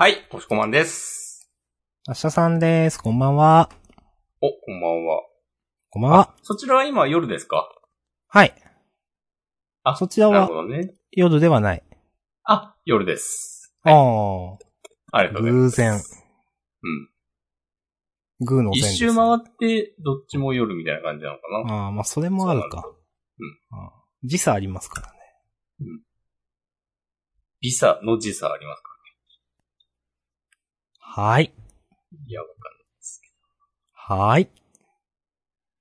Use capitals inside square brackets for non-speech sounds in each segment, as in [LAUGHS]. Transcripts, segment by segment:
はい、押しこまんです。明日さんです。こんばんは。お、こんばんは。こんばんは。そちらは今夜ですか？はい。あそちらはね。夜ではない。あ、夜です。ああ、ありがとうございます。偶然。うん。グーのお一線です周回って、どっちも夜みたいな感じなのかな？ああ、まあそれもあるか。うんああ。時差ありますからね。時差の時差ありますか？はい。いや、わかはい。んない。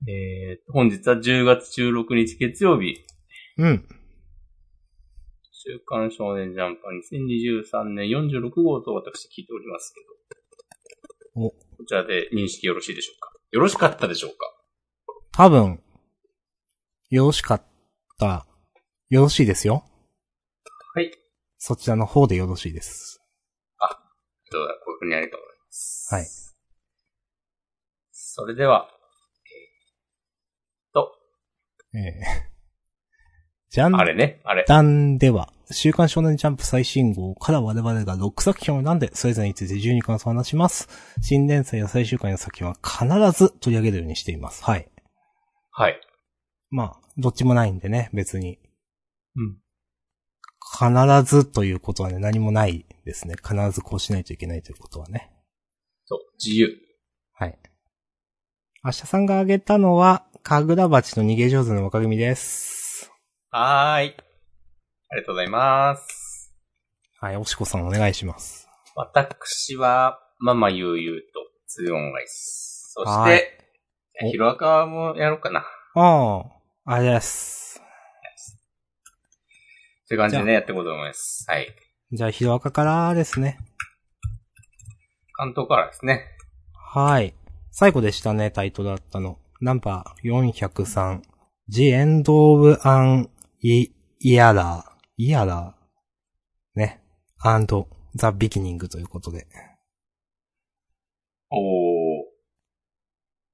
えーと、本日は10月16日月曜日、うん。週刊少年ジャンプ2023年46号と私聞いておりますけど。おこちらで認識よろしいでしょうか？よろしかったでしょうか？多分、よろしかった。よろしいですよ。はい。そちらの方でよろしいです。どうだ、ご確認ありがとうございます。はい。それでは、ええじゃんあれね、あれ。談では、週刊少年ジャンプ最新号から我々が6作品を選んで、それぞれについて12感想を話します。新連載や最終回の作品は必ず取り上げるようにしています。はい。はい。まあ、どっちもないんでね、別に。うん。必ずということはね、何もないですね。必ずこうしないといけないということはね。そう、自由。はい。明日さんが挙げたのは、かぐら鉢の逃げ上手の若組です。はーい。ありがとうございます。はい、おしこさんお願いします。私は、ママゆうゆうと、ツーオンアイス。そしはいて、ヒロアカもやろうかな。ああ、あれです。という感じでじね、やっていこうと思います。はい。じゃあ、ヒロアカからですね。関東からですね。はい。最後でしたね、タイトルだったの。ナンバー403。The End of an Era. Era. ね。and The Beginning ということで。おー。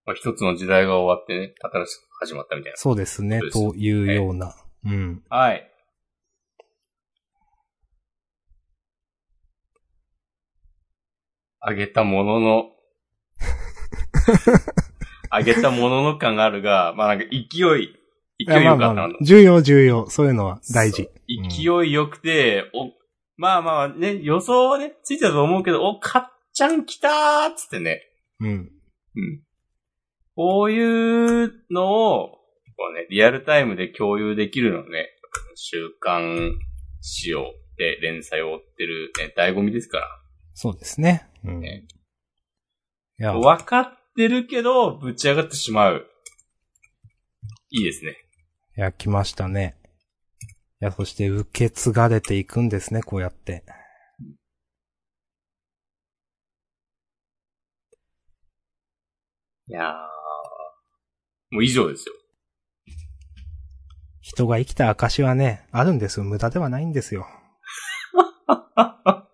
まあ、一つの時代が終わってね、新しく始まったみたいな。そうですねというような。うん。はい。あげたものの、[LAUGHS] あげたものの感があるが、まあなんか勢い、勢いよかったなまあまあ重要重要。そういうのは大事。うん勢い良くて、お、まあまあね、予想はね、ついてたと思うけど、お、かっちゃん来たーっつってね。うん。うん。こういうのを、こうね、リアルタイムで共有できるのね、週刊仕様で連載を追ってるね、醍醐味ですから。そうですね。うん。ねいや、分かってるけど、ぶち上がってしまう。いいですね。いや、来ましたね。いや、そして受け継がれていくんですね、こうやって。いやー。もう以上ですよ。人が生きた証はね、あるんですよ。無駄ではないんですよ。[LAUGHS]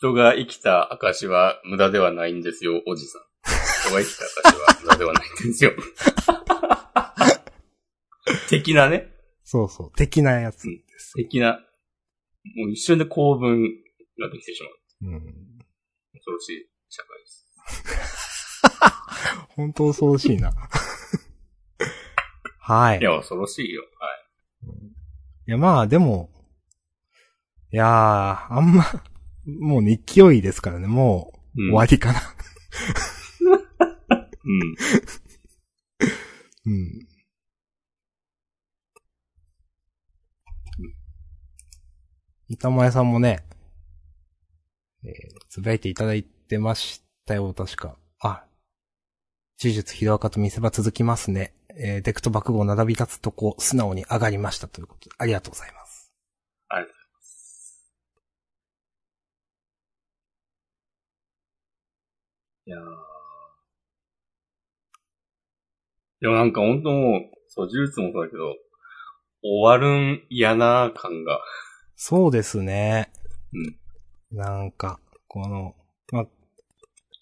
人が生きた証は無駄ではないんですよ、おじさん。人が生きた証は無駄ではないんですよ。[LAUGHS] 的なね。そうそう。的なやつです。的な。もう一瞬で構文ができてしまう。うん。恐ろしい社会です。[LAUGHS] 本当恐ろしいな。[LAUGHS] はい。いや、恐ろしいよ。はい。いや、まあ、でも、いやー、あんま、もうね、勢いですからね、もう、うん終わりかな。うん。うん。板前さんもね、えー、つぶやいていただいてましたよ、確か。あ、呪術ヒロアカと見せ場続きますね。えー、デクト爆豪並び立つとこ、素直に上がりましたということで、ありがとうございます。ありがとういやー。でもなんか本当もう、そう、呪術もそうだけど、終わるん嫌な感が。そうですね。うん。なんか、この、まあ、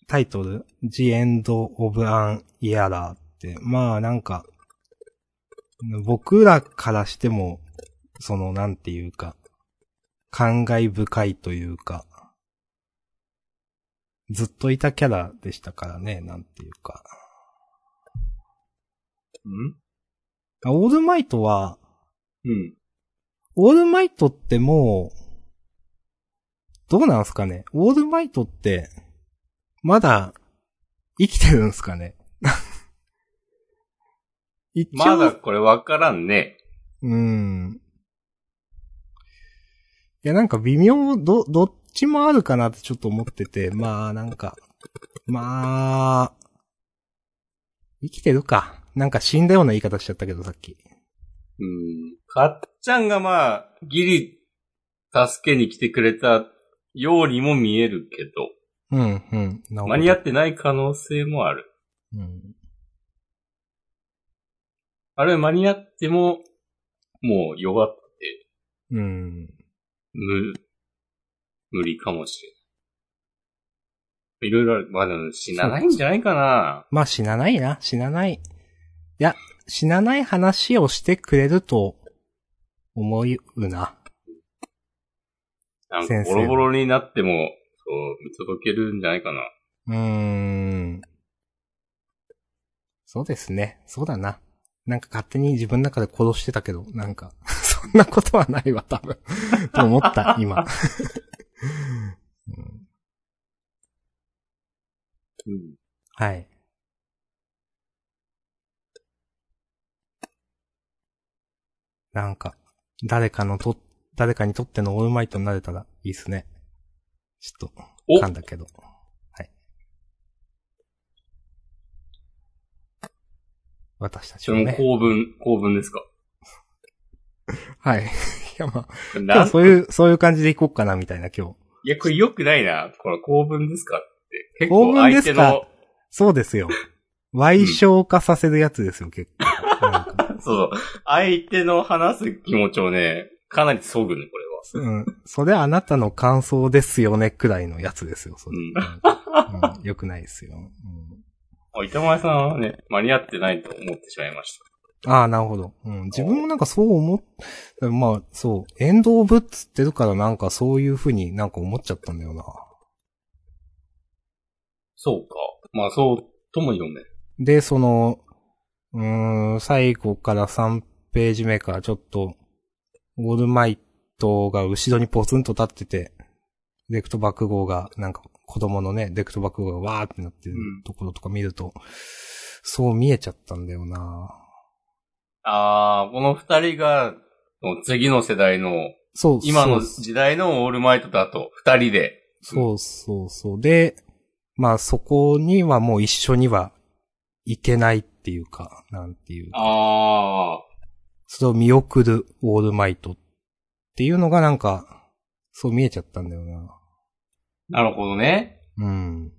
タイトル、The End of an Era って、まあなんか、僕らからしても、その、なんていうか、感慨深いというか、ずっといたキャラでしたからね、なんていうか。ん？オールマイトは、うん。オールマイトってもう、どうなんすかね？オールマイトって、まだ、生きてるんすかね？[LAUGHS] まだこれわからんね。うーん。いや、なんか微妙、ど、どっちもあるかなってちょっと思ってて、まあ、なんか、まあ、生きてるか。なんか死んだような言い方しちゃったけど、さっき。うん。かっちゃんがまあ、ギリ、助けに来てくれたようにも見えるけど、うん、うん。間に合ってない可能性もある。うん。あれ間に合っても、もう弱ってうん。無、無理かもしれない。いろいろある。まあでも死なないんじゃないかな。まあ死なないな、死なない。いや、死なない話をしてくれると思うな。なんか先生ボロボロになっても、そう、見届けるんじゃないかな。うーん。そうですね。そうだな。なんか勝手に自分の中で殺してたけど、なんか、[LAUGHS] そんなことはないわ、多分。と思った、今。うんうん。はい。なんか、誰かのと、誰かにとってのオールマイトになれたらいいっすね。ちょっと、お噛んだけど。はい。私たちそれももね。公文、公文ですか？[LAUGHS] はい。いや、まあ、そういう、そういう感じでいこうかな、みたいな、今日。いや、これ良くないな。これ公文ですかって。結公構文ですか？相手の、そうですよ。賠償化させるやつですよ、結構。[LAUGHS] そうそう。相手の話す気持ちをね、かなり削ぐね、これは。うん。それあなたの感想ですよね、くらいのやつですよ、それ。うんうんよくないですよ。うんあ、板前さんはね、間に合ってないと思ってしまいました。ああ、なるほど。うん。自分もなんかそう思っ、まあ、そう、エンドオブっつってるからなんかそういう風になんか思っちゃったんだよな。そうか。まあ、そうとも読め。で、その、うーん、最後から3ページ目からちょっと、オールマイトが後ろにポツンと立ってて、デクト爆豪が、なんか子供のね、デクト爆豪がわーってなってるうんところとか見ると、そう見えちゃったんだよなあー、この二人が、次の世代の、そう、今の時代のオールマイトだと、二人で。そうそうそう。で、まあそこにはもう一緒にはいけないっていうか、なんていうか、あそれを見送るオールマイトっていうのがなんか、そう見えちゃったんだよな。ー、なるほどね。うん。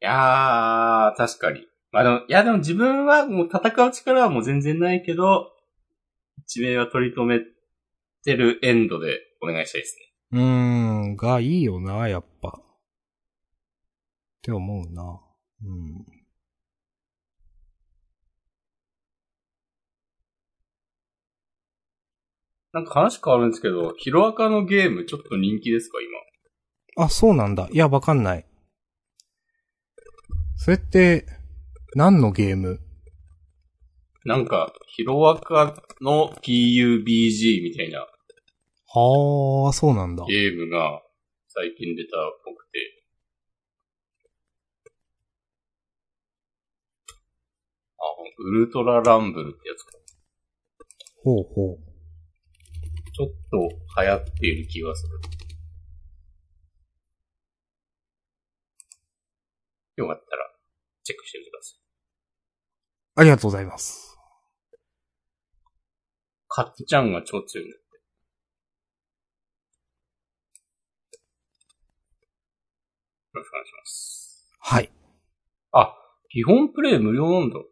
いやー、確かに。まあでも、いやでも自分はもう戦う力はもう全然ないけど、一命は取り留めてるエンドでお願いしたいですね。うーん、がいいよな、やっぱ。って思うな。うん。なんか話変わるんですけど、ヒロアカのゲームちょっと人気ですか、今？あ、そうなんだ。いや、わかんない。それって、何のゲーム？なんか、ヒロアカの PUBG みたいなはあ、そうなんだ。ゲームが最近出たっぽくて。あ、ウルトラランブルってやつか。ほうほう。ちょっと流行っている気がする。よかったら、チェックしてみてください。ありがとうございます。かっちゃんが超強いんだって。よろしくお願いします。はい。あ、基本プレイ無料なんだ。そ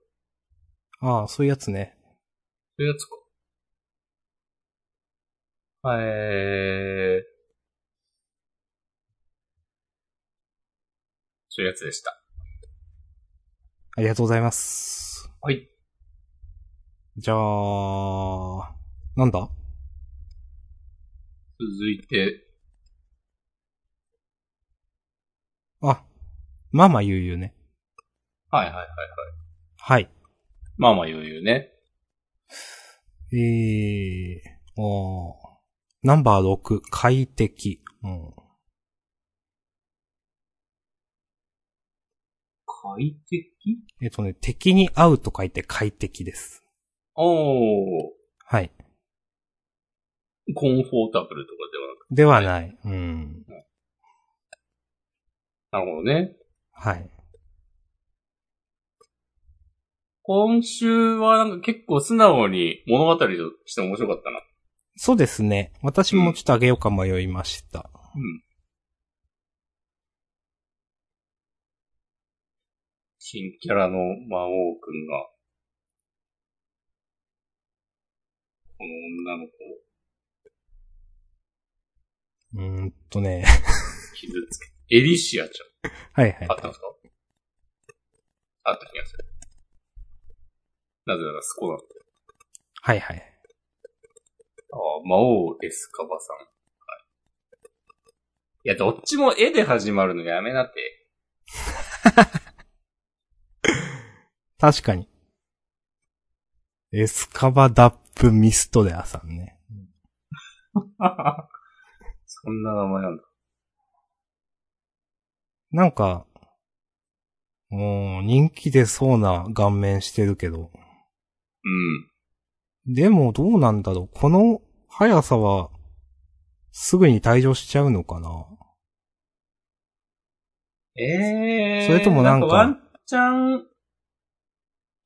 ああ、そういうやつね。ういうやつか。えー。そういうやつでした。ありがとうございます。はい。じゃあ、なんだ？続いて、あ、ママゆうゆうね。はいはいはいはい。はい。まあまあ余裕ね。えー、おーナンバー6、快適。うん。快適？えっとね、敵に会うと書いて快適です。おー、はい。コンフォータブルとかではない。うん。ではなくなるほどね。はい。今週はなんか結構素直に物語として面白かったな。そうですね。私もちょっとあげようか迷いました。うん。新キャラの魔王くんが、この女の子をうーんとね。傷つけ、エリシアちはいはいゃん。あ。ったんですか？あった気がする。なぜならそこなんだ。はいはい。ああ、魔王エスカバさん。はい。いや、どっちも絵で始まるのやめなって。確かに。エスカバダップミストレアさんね。[LAUGHS] そんな名前なんだ。なんか、もう人気出そうな顔面してるけど。うん。でもどうなんだろう。この速さは、すぐに退場しちゃうのかなええー。それともなんかワンチャン、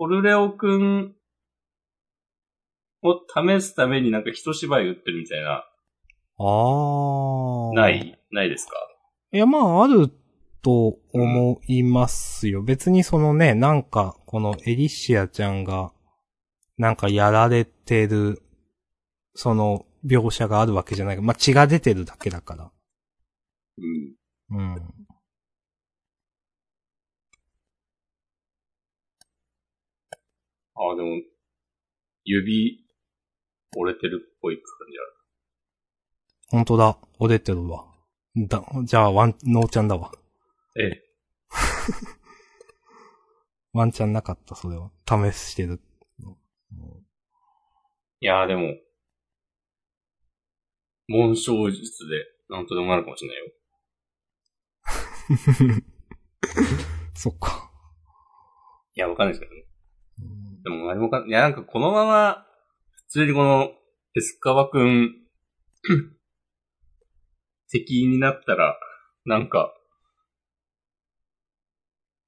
オルレオくんを試すためになんか一芝居打ってるみたいな、あー。ないないですか？いや、まあ、あると思いますよ。別にそのね、なんか、このエリシアちゃんが、なんかやられてる、その、描写があるわけじゃないまあ、血が出てるだけだから。うん。うん。ああ、でも、指、折れてるっぽい感じ本当だ。折れてるわ。だ、じゃあ、ワン、ノーちゃんだわ。ある。ええ。[LAUGHS] ワンチャンなかった、それは。試してる。いやーでも、紋章術で、なんとでもなるかもしれないよ。[LAUGHS] そっか。いや、わかんないですけどね。でも何もかん、いや、なんかこのまま、普通にこの、エスカバくん、[LAUGHS] 敵になったら、なんか、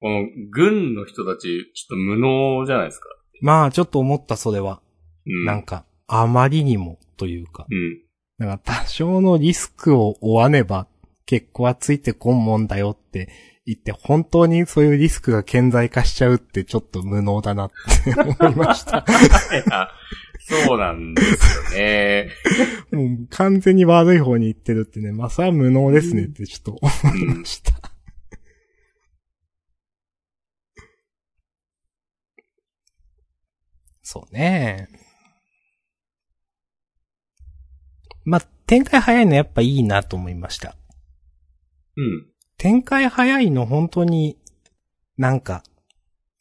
この、軍の人たち、ちょっと無能じゃないですか。まあ、ちょっと思った、それは。うん。なんか、あまりにも、というか。うん。なんか、多少のリスクを負わねば、結構はついてこんもんだよって言って、本当にそういうリスクが顕在化しちゃうってちょっと無能だなって思いました。そうなんですよね。もう完全に悪い方に行ってるってね、まあ、それは無能ですねってちょっと思いました。そうね。まあ、展開早いのやっぱいいなと思いました。うん。展開早いの本当に、なんか、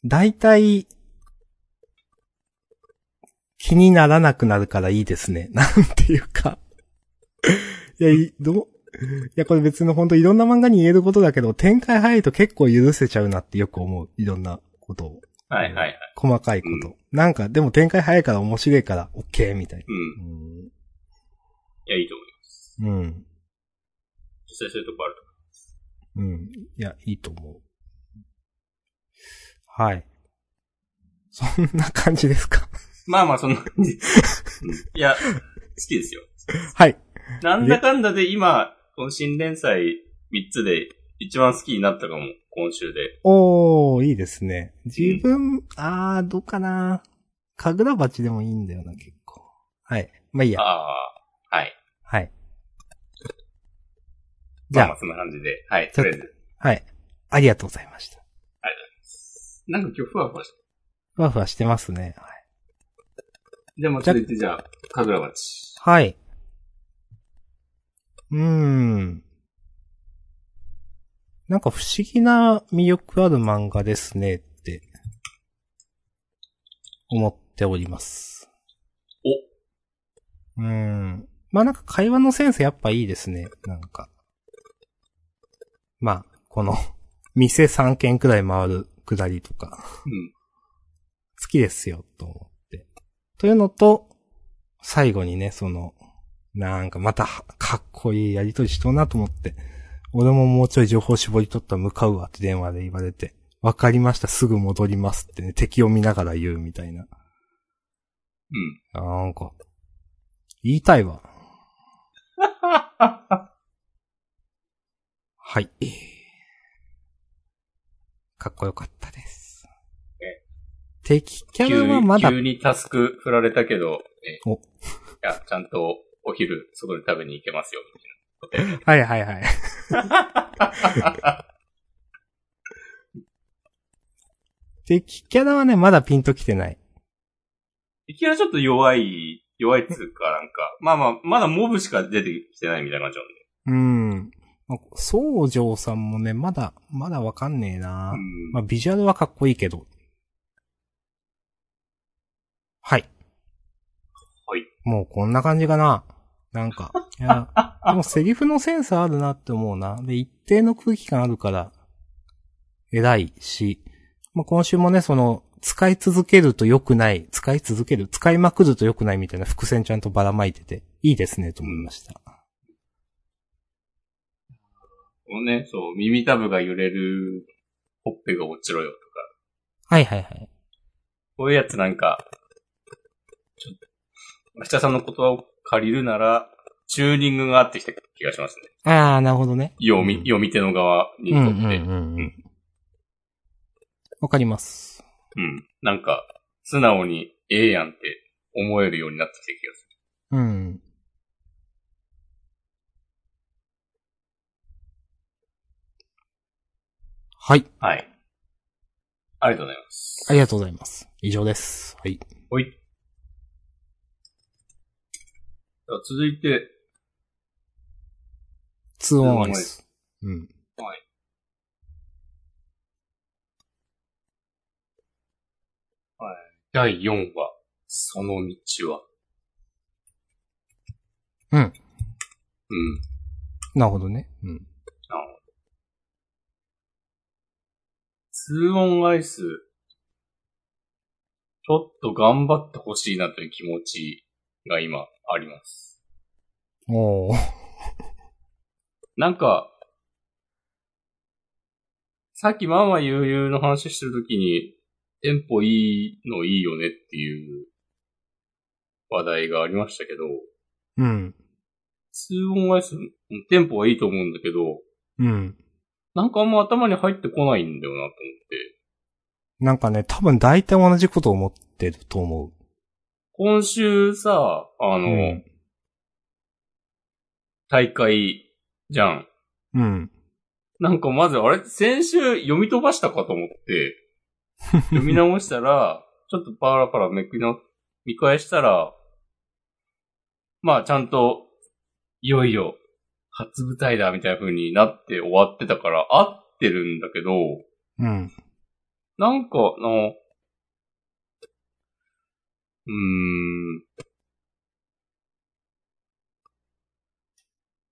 大体、気にならなくなるからいいですね。[LAUGHS] なんていうか。いや、い、どう、いや、これ別に本当いろんな漫画に言えることだけど、展開早いと結構許せちゃうなってよく思う。いろんなことを。はいはいはい。細かいこと。なんか、でも展開早いから面白いから、オッケーみたいうん。な。いや、いいと思います。うん。うん。実際そういうとこあると。うん。いや、いいと思う。はい。そんな感じですか？まあまあ、そんな感じ。うんいや、好きですよ。はい。なんだかんだで今、この新連載3つで一番好きになったかも、今週で。おー、いいですね。自分、あー、どうかな。かぐら鉢でもいいんだよな、結構。はい。まあいいや。ああ、はい。はい。じゃあまあまあ、そんな感じで。はい、とりあえず。はい。ありがとうございました。なんか今日ふわふわして。ふわふわしてますね。じゃあ、まあ、続いてじゃあ、かぐら鉢。はい。うーん。なんか不思議な魅力ある漫画ですねって、思っております。おうーん。まあなんか会話のセンスやっぱいいですね。なんか。まあ、この、[LAUGHS] 店3軒くらい回るくだりとか。うん。好きですよ、と思って。というのと、最後にね、その、なんかまたはかっこいいやりとりしとうなと思って、俺ももうちょい情報絞り取ったら向かうわって電話で言われて、わかりました、すぐ戻りますってね、敵を見ながら言うみたいな。うん。なんか、言いたいわ。[LAUGHS] はい。かっこよかったですえ。敵キャラはまだ急にタスク振られたけど、ね、おいや、ちゃんとお昼、外で食べに行けますよ、みたいなはいはいはい。[LAUGHS] 敵キャラはね、まだピンときてない。いきなりちょっと弱い、弱いっつうか、なんか、まあまあ、まだモブしか出てきてないみたいな感じなんで。うん。まあ宗城さんもね、まだ、まだわかんねえな、うんまあビジュアルはかっこいいけど。はい。はい。もうこんな感じかな。なんか。いや、[LAUGHS] でもセリフのセンスあるなって思うな。で、一定の空気感あるから、偉いし、まあ、今週もね、その、使い続けると良くない、使い続ける、使いまくると良くないみたいな伏線ちゃんとばらまいてて、いいですね、と思いました。このね、そう、耳たぶが揺れる、ほっぺが落ちろよとか、はいはいはい。こういうやつなんか、ちょっと、明日さんの言葉を借りるなら、チューニングがあってきた気がしますね。ああ、なるほどね。読み、うん読み手の側にうんうんとって。うんうん。わかります。うん。なんか、素直にええやんって思えるようになってきた気がすうん。はい。る。はい。ありがとうございます。ありがとうございます。以上です。はい。ほい。続いて、2オンアイス。うん。第4話、その道は。うん。うん。なるほどね。うん。2オンアイス、ちょっと頑張ってほしいなという気持ちが今あります。おー。なんか、さっきまあまあ悠々の話してるときに、テンポいいのいいよねっていう話題がありましたけど、うん。2オンアイス、テンポはいいと思うんだけど、うん。なんかあんま頭に入ってこないんだよなと思って。なんかね、多分大体同じこと思ってると思今週さ、あう。の、うん。大会じゃん。うん。なんかまず、あれ先週読み飛ばしたかと思って、[LAUGHS] 読み直したら、ちょっとパラパラめくりな、見返したら、まあちゃんと、いよいよ、初舞台だみたいな風になって終わってたから、合ってるんだけど、うん。なんか、あの、うーん。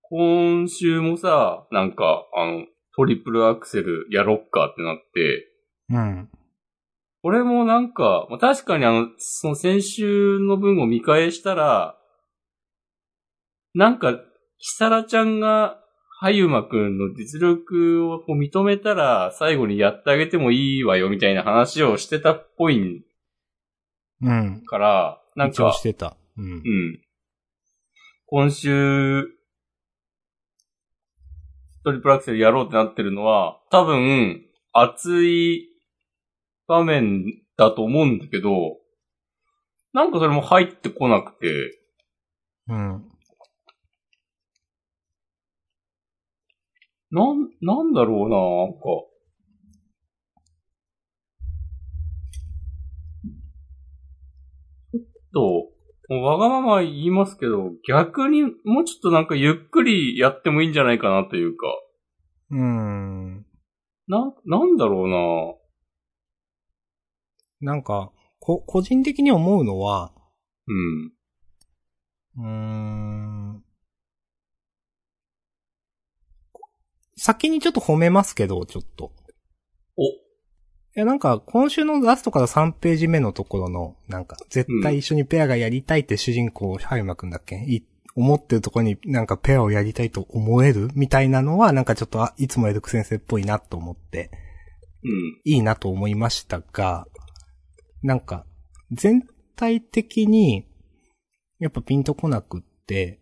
今週もさ、なんか、あの、トリプルアクセルやろっかってなって、うん。これもなんか、まあ、確かにあの、その先週の分を見返したら、なんか、キサラちゃんが、はゆまくんの実力をこう認めたら、最後にやってあげてもいいわよ、みたいな話をしてたっぽいうん。から、なんか、してた。うんう。ん。今週、トリプルアクセルやろうってなってるのは、多分、熱い場面だと思うんだけど、なんかそれも入ってこなくて、うん。なん、なんだろうな、なんか。ちょっと、わがまま言いますけど、逆にもうちょっとなんかゆっくりやってもいいんじゃないかなというか。うーん。な、なんだろうななんか、こ、個人的に思うのは、うん。うーん。先にちょっと褒めますけど、ちょっと。お、いや、なんか、今週のラストから3ページ目のところの、なんか、絶対一緒にペアがやりたいって主人公、ハイマくんだっけ？い思ってるところになんかペアをやりたいと思えるみたいなのは、なんかちょっと、あ、いつもエルク先生っぽいなと思って、うん。いいなと思いましたが、なんか、全体的に、やっぱピンとこなくって、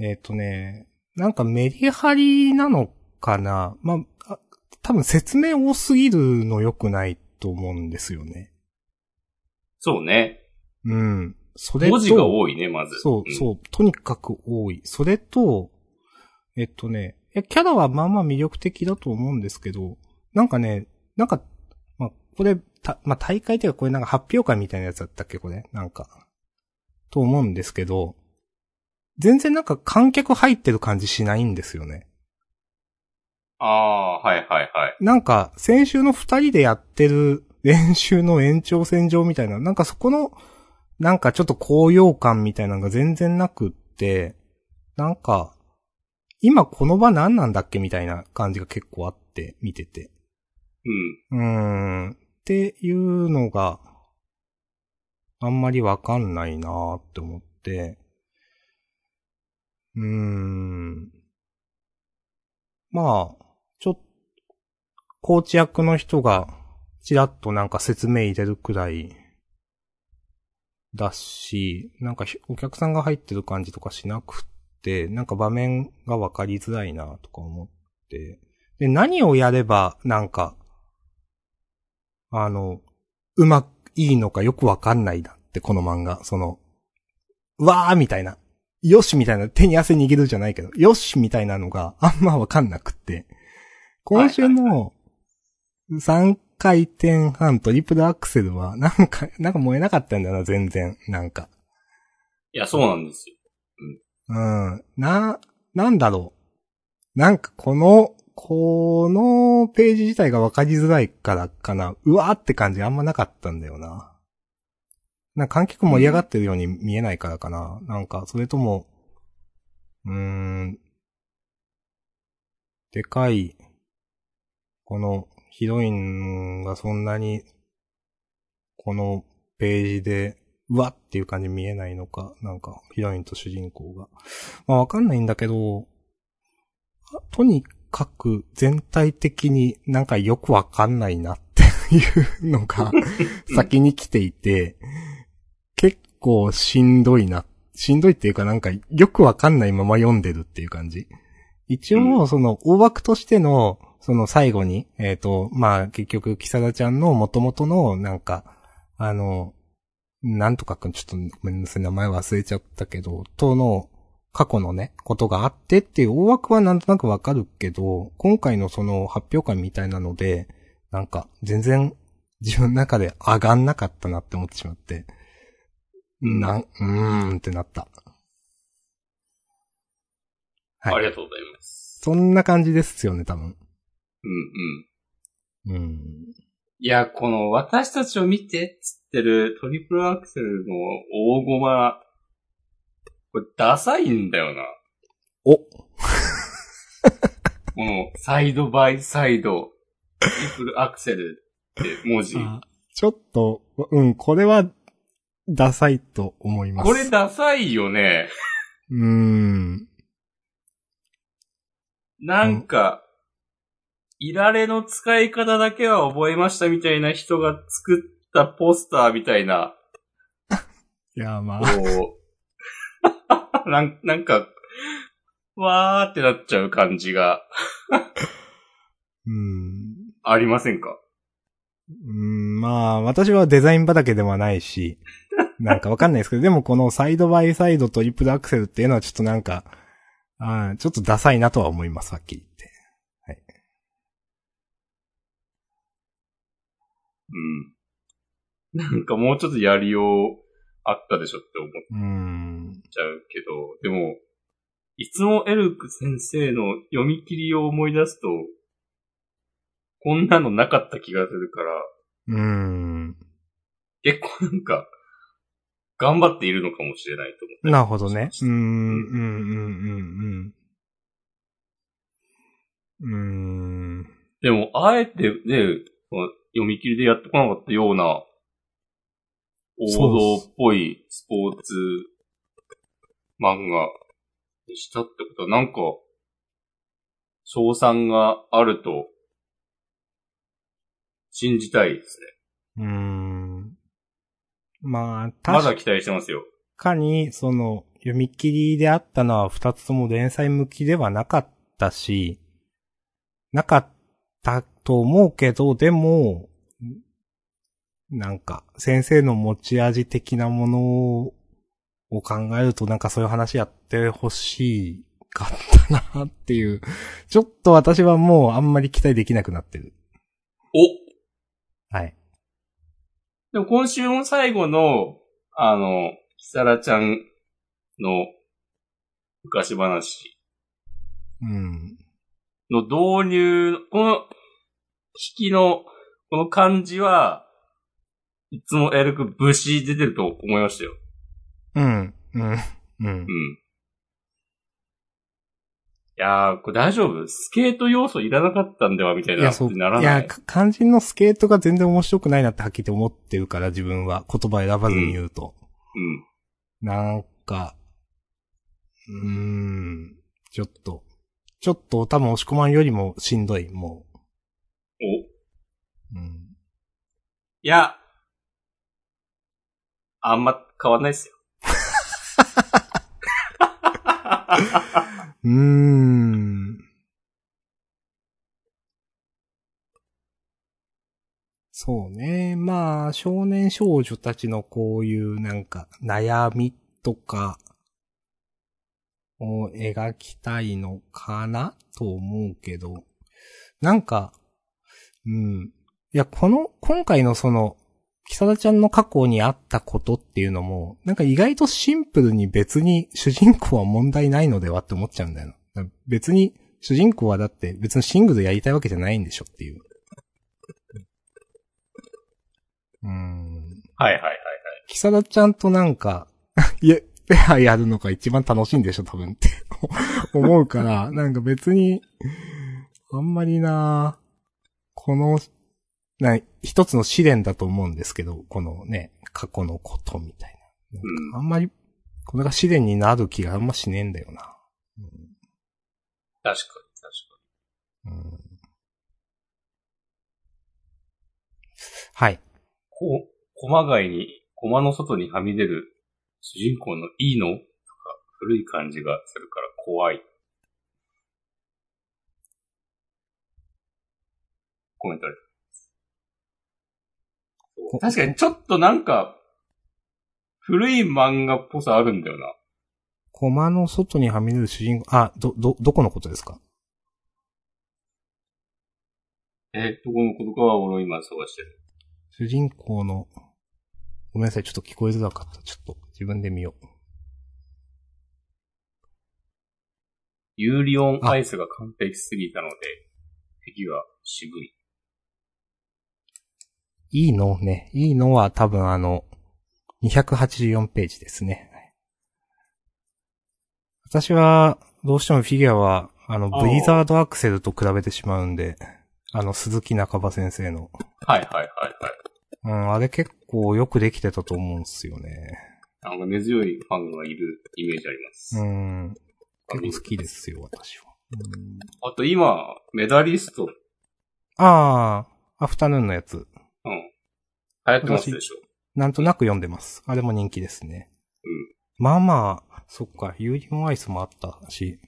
えっ、とね、なんかメリハリなのかなまあ、あ多分説明多すぎるの良くないと思うんですよね。そうね。うん。それと、文字が多いね、まず。そう、んそう、とにかく多い。それと、えっとね、いやキャラはまあまあ魅力的だと思うんですけど、なんかね、なんか、まあ、これ、た、まあ大会っていうかこれなんか発表会みたいなやつだったっけこれ？なんか。と思うんですけど、全然なんか観客入ってる感じしないんですよね。ああ、はいはいはい。なんか、先週の二人でやってる練習の延長線上みたいな、なんかそこの、なんかちょっと高揚感みたいなのが全然なくって、なんか、今この場何なんだっけみたいな感じが結構あって、見てて。うん。うーん。っていうのが、あんまりわかんないなーって思って、うーん。まあ、コーチ役の人が、ちらっとなんか説明入れるくらい、だし、なんかお客さんが入ってる感じとかしなくって、なんか場面がわかりづらいなとか思って、で、何をやれば、なんか、あの、うまくいいのかよくわかんないなって、この漫画。その、わーみたいな。よしみたいな、手に汗握るじゃないけど、よしみたいなのがあんまわかんなくって。今週の3回転半トリプルアクセルは、なんか、[LAUGHS] なんか燃えなかったんだよな、全然。なんか。いや、そうなんですよ。うん。な、なんだろう。なんかこの、このページ自体がわかりづらいからかな。うわーって感じあんまなかったんだよな。なんか観客盛り上がってるように見えないからかな。なんか、それとも、うーん、でかい、このヒロインがそんなに、このページで、うわっていう感じ見えないのか、なんか、ヒロインと主人公が。まあわかんないんだけど、あとにかく全体的になんかよくわかんないなっていうのが [LAUGHS] 先に来ていて、結構しんどいな。しんどいっていうかなんかよくわかんないまま読んでるっていう感じ。一応、その大枠としての、その最後に、えっ、と、まあ結局、キサダちゃんの元々のなんか、あの、なんとかくん、ちょっとごめんなさい、名前忘れちゃったけど、との、過去のね、ことがあってっていう大枠はなんとなくわかるけど、今回のその発表会みたいなので、なんか全然自分の中で上がんなかったなって思ってしまって、なん、うーんってなった。はいありがとうございます。そんな感じですよね、多分。うんうん。うん。いや、この私たちを見てっつってるトリプルアクセルの大駒、これダサいんだよな。おこのサイドバイサイド、トリプルアクセルって文字。あちょっと、うん、これは、ダサいと思います。これダサいよね。うーん。なんか、いられの使い方だけは覚えましたみたいな人が作ったポスターみたいな、いや、まあ、こう、[LAUGHS] なんなんか、わーってなっちゃう感じが。うん。ありませんか？うん、まあ、私はデザイン畑ではないし、[LAUGHS] なんかわかんないですけど、でもこのサイドバイサイドトリプルアクセルっていうのはちょっとなんか、あーちょっとダサいなとは思います、はっきり言って。うん。なんかもうちょっとやりようあったでしょって思っうーん。ちゃうけど、でも、いつもエルク先生の読み切りを思い出すと、こんなのなかった気がするから、うーん。結構なんか、頑張っているのかもしれないと思って。なるほどね。うーん、うん、うん、うん、うん。うーん。でも、あえてね、この読み切りでやってこなかったような、王道っぽいスポーツ漫画にしたってことは、なんか、賞賛があると、信じたいですね。うーん。まあ、ま確だ期待してますよ。かに、その、読み切りであったのは二つとも連載向きではなかったし、なかったと思うけど、でも、なんか、先生の持ち味的なものを考えるとなんかそういう話やってほしいかったなっていう。ちょっと私はもうあんまり期待できなくなってる。おはい。でも今週も最後の、あの、キサラちゃんの昔話うん。の導入、この引きの、この感じは、いつもエルク武士出てると思いましたよ。うん。うん。うんう。ん。いやー、これ大丈夫？スケート要素いらなかったんではみたいないや、そう。ならない？いや、か肝心のスケートが全然面白くないなってはっきり思ってるから、自分は。言葉選ばずに言うと。うん。なんか、うーん、ちょっと、ちょっと多分押し込まんよりもしんどい、もお、う。うん。いや、あんま変わんないっすよ。[LAUGHS] うん。そうね。まあ、少年少女たちのこういうなんか悩みとかを描きたいのかなと思うけど、なんか、うん。いや、この、今回のその、キサダちゃんの過去にあったことっていうのも、なんか意外とシンプルに別に主人公は問題ないのではって思っちゃうんだよな。別に主人公はだって別にシングルやりたいわけじゃないんでしょっていう。うーん。はいはいはいはい。キサダちゃんとなんか、[LAUGHS] いや、ペアやるのが一番楽しいんでしょ多分って [LAUGHS] 思うから、なんか別に、あんまりなこの、な、一つの試練だと思うんですけど、このね、過去のことみたいな。なんかあんまり、これが試練になる気があんましねえんだよな。確かに確うん、はい。こう、駒街に、駒の外にはみ出る主人公のいいのとか、古い感じがするから怖い。コメントありこ確かにちょっとなんか、古い漫画っぽさあるんだよな。駒の外にはみ出る主人公、あ、ど、ど、どこのことですか？え、どこのことかは俺今探してる。主人公の、ごめんなさい、ちょっと聞こえづらかった。ちょっと自分で見よう。ユーリオンアイスが完璧すぎたので、敵が渋い。いいのね。いいのは多分あの、284ページですね。私は、どうしてもフィギュアは、あの、ブリザードアクセルと比べてしまうんで、あの、鈴木中場先生の。はいはいはいはい。うん、あれ結構よくできてたと思うんですよね。なんか根強いファンがいるイメージあります。うん。結構好きですよ、私は。うんあと今、メダリスト、うん。ああ、アフタヌーンのやつ。流行ってますでしょ？なんとなく読んでます。あれも人気ですね。うん。まあまあ、そっか、ユーリオンアイスもあったし、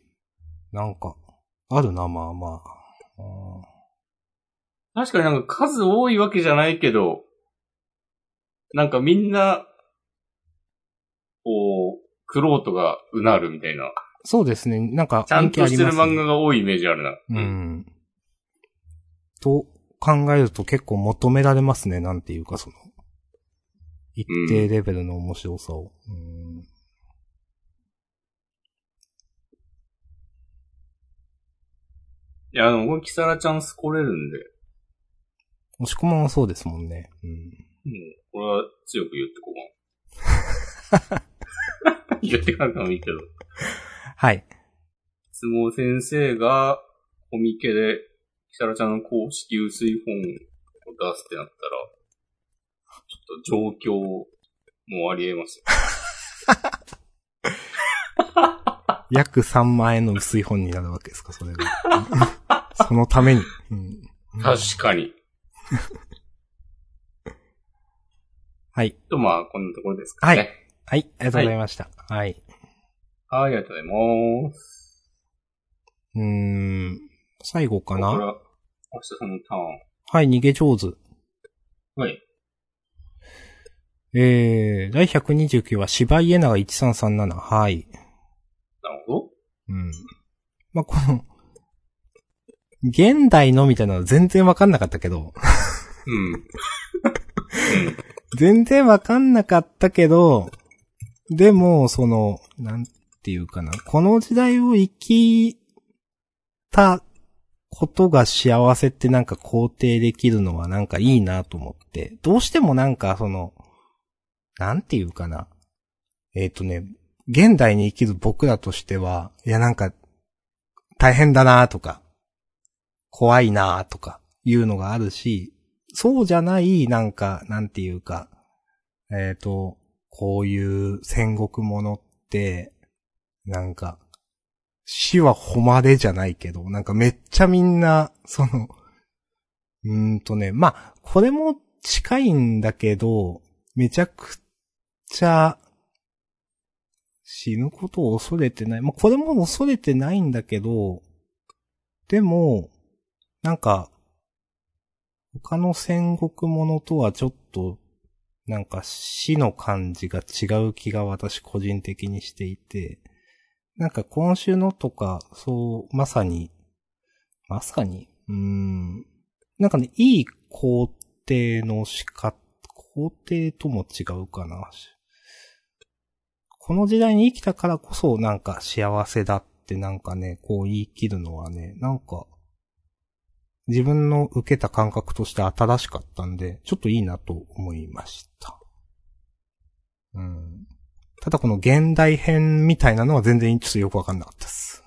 なんか、あるな、まあまあ。あ確かになんか数多いわけじゃないけど、なんかみんな、こう、クロートがうなるみたいな、ーそうですね、なんか、ちゃんとしてる漫画が。が多いイメージあるな。うん。と考えると結構求められますね、なんていうかその。一定レベルの面白さを。うんいや、あの、僕、キサラちゃんスコれるんで、押し込まんはそうですもんね。うん。もう、これは強く言ってこうかな。言ってかなくてもいいけど。はい。相撲先生がコミケで、キサラちゃんの公式薄い本を出すってなったら、ちょっと状況もあり得ますよ。[LAUGHS] 約3万円の薄い本になるわけですか、それが。[LAUGHS] そのために。うん、確かに。[LAUGHS] はい。と、まあ、こんなところですかね。はい。はい、ありがとうございました。はい。はい。ありがとうございます。うーん。最後かな？は、明日さんのターン。はい、逃げ上手。はい。えー、第129話、芝居家長1337。はい。なるほど。うん。まあ、この、現代のみたいなの全然わかんなかったけど、うん。うん。全然わかんなかったけど、でも、その、なんていうかな、この時代を生きたことが幸せってなんか肯定できるのはなんかいいなと思って、どうしてもなんかその、なんていうかな。えっ、とね、現代に生きる僕らとしては、いやなんか、大変だなとか、怖いなとか、いうのがあるし、そうじゃない、なんか、なんていうか、えっ、と、こういう戦国ものって、なんか、死は誉れじゃないけど、なんかめっちゃみんな、その、うーんとね、まあ、これも近いんだけど、めちゃくちゃ、死ぬことを恐れてない。まあ、これも恐れてないんだけど、でも、なんか、他の戦国ものとはちょっと、なんか死の感じが違う気が私個人的にしていて、なんか今週のとか、そう、まさに、まさに、うん、なんかね、いい肯定の仕方、肯定とも違うかな。この時代に生きたからこそなんか幸せだってなんかね、こう言い切るのはね、なんか、自分の受けた感覚として新しかったんで、ちょっといいなと思いました。うん。ただこの現代編みたいなのは全然ちょっとよくわかんなかったです。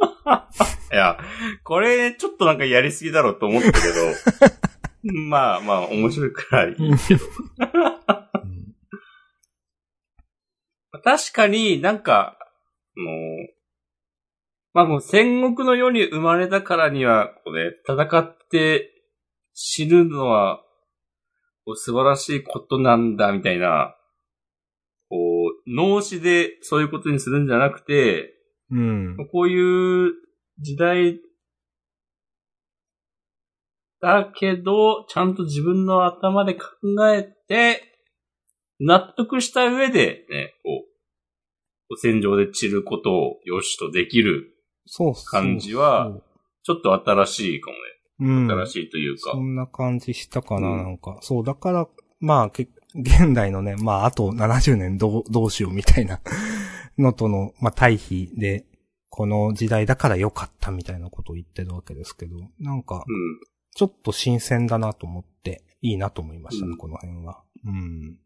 [LAUGHS] いや、これ、ちょっとなんかやりすぎだろうと思ったけど、[LAUGHS] まあまあ、面白いからいい。うん確かになんか、あのまあもう戦国の世に生まれたからには、こうね、戦って死ぬのは、素晴らしいことなんだ、みたいな、脳死でそういうことにするんじゃなくて、うん。こういう時代だけど、ちゃんと自分の頭で考えて、納得した上でね、こう、戦場で散ることを良しとできる、感じはちょっと新しいかもね。うん。新しいというか。そんな感じしたかな、うんなんか。そう、だから、まあ、け現代のね、まあ、あと70年どう、どうしようみたいな [LAUGHS] のとの、まあ、対比で、この時代だから良かったみたいなことを言ってるわけですけど、なんか、うん。ちょっと新鮮だなと思って、いいなと思いましたね、うんこの辺は。うん。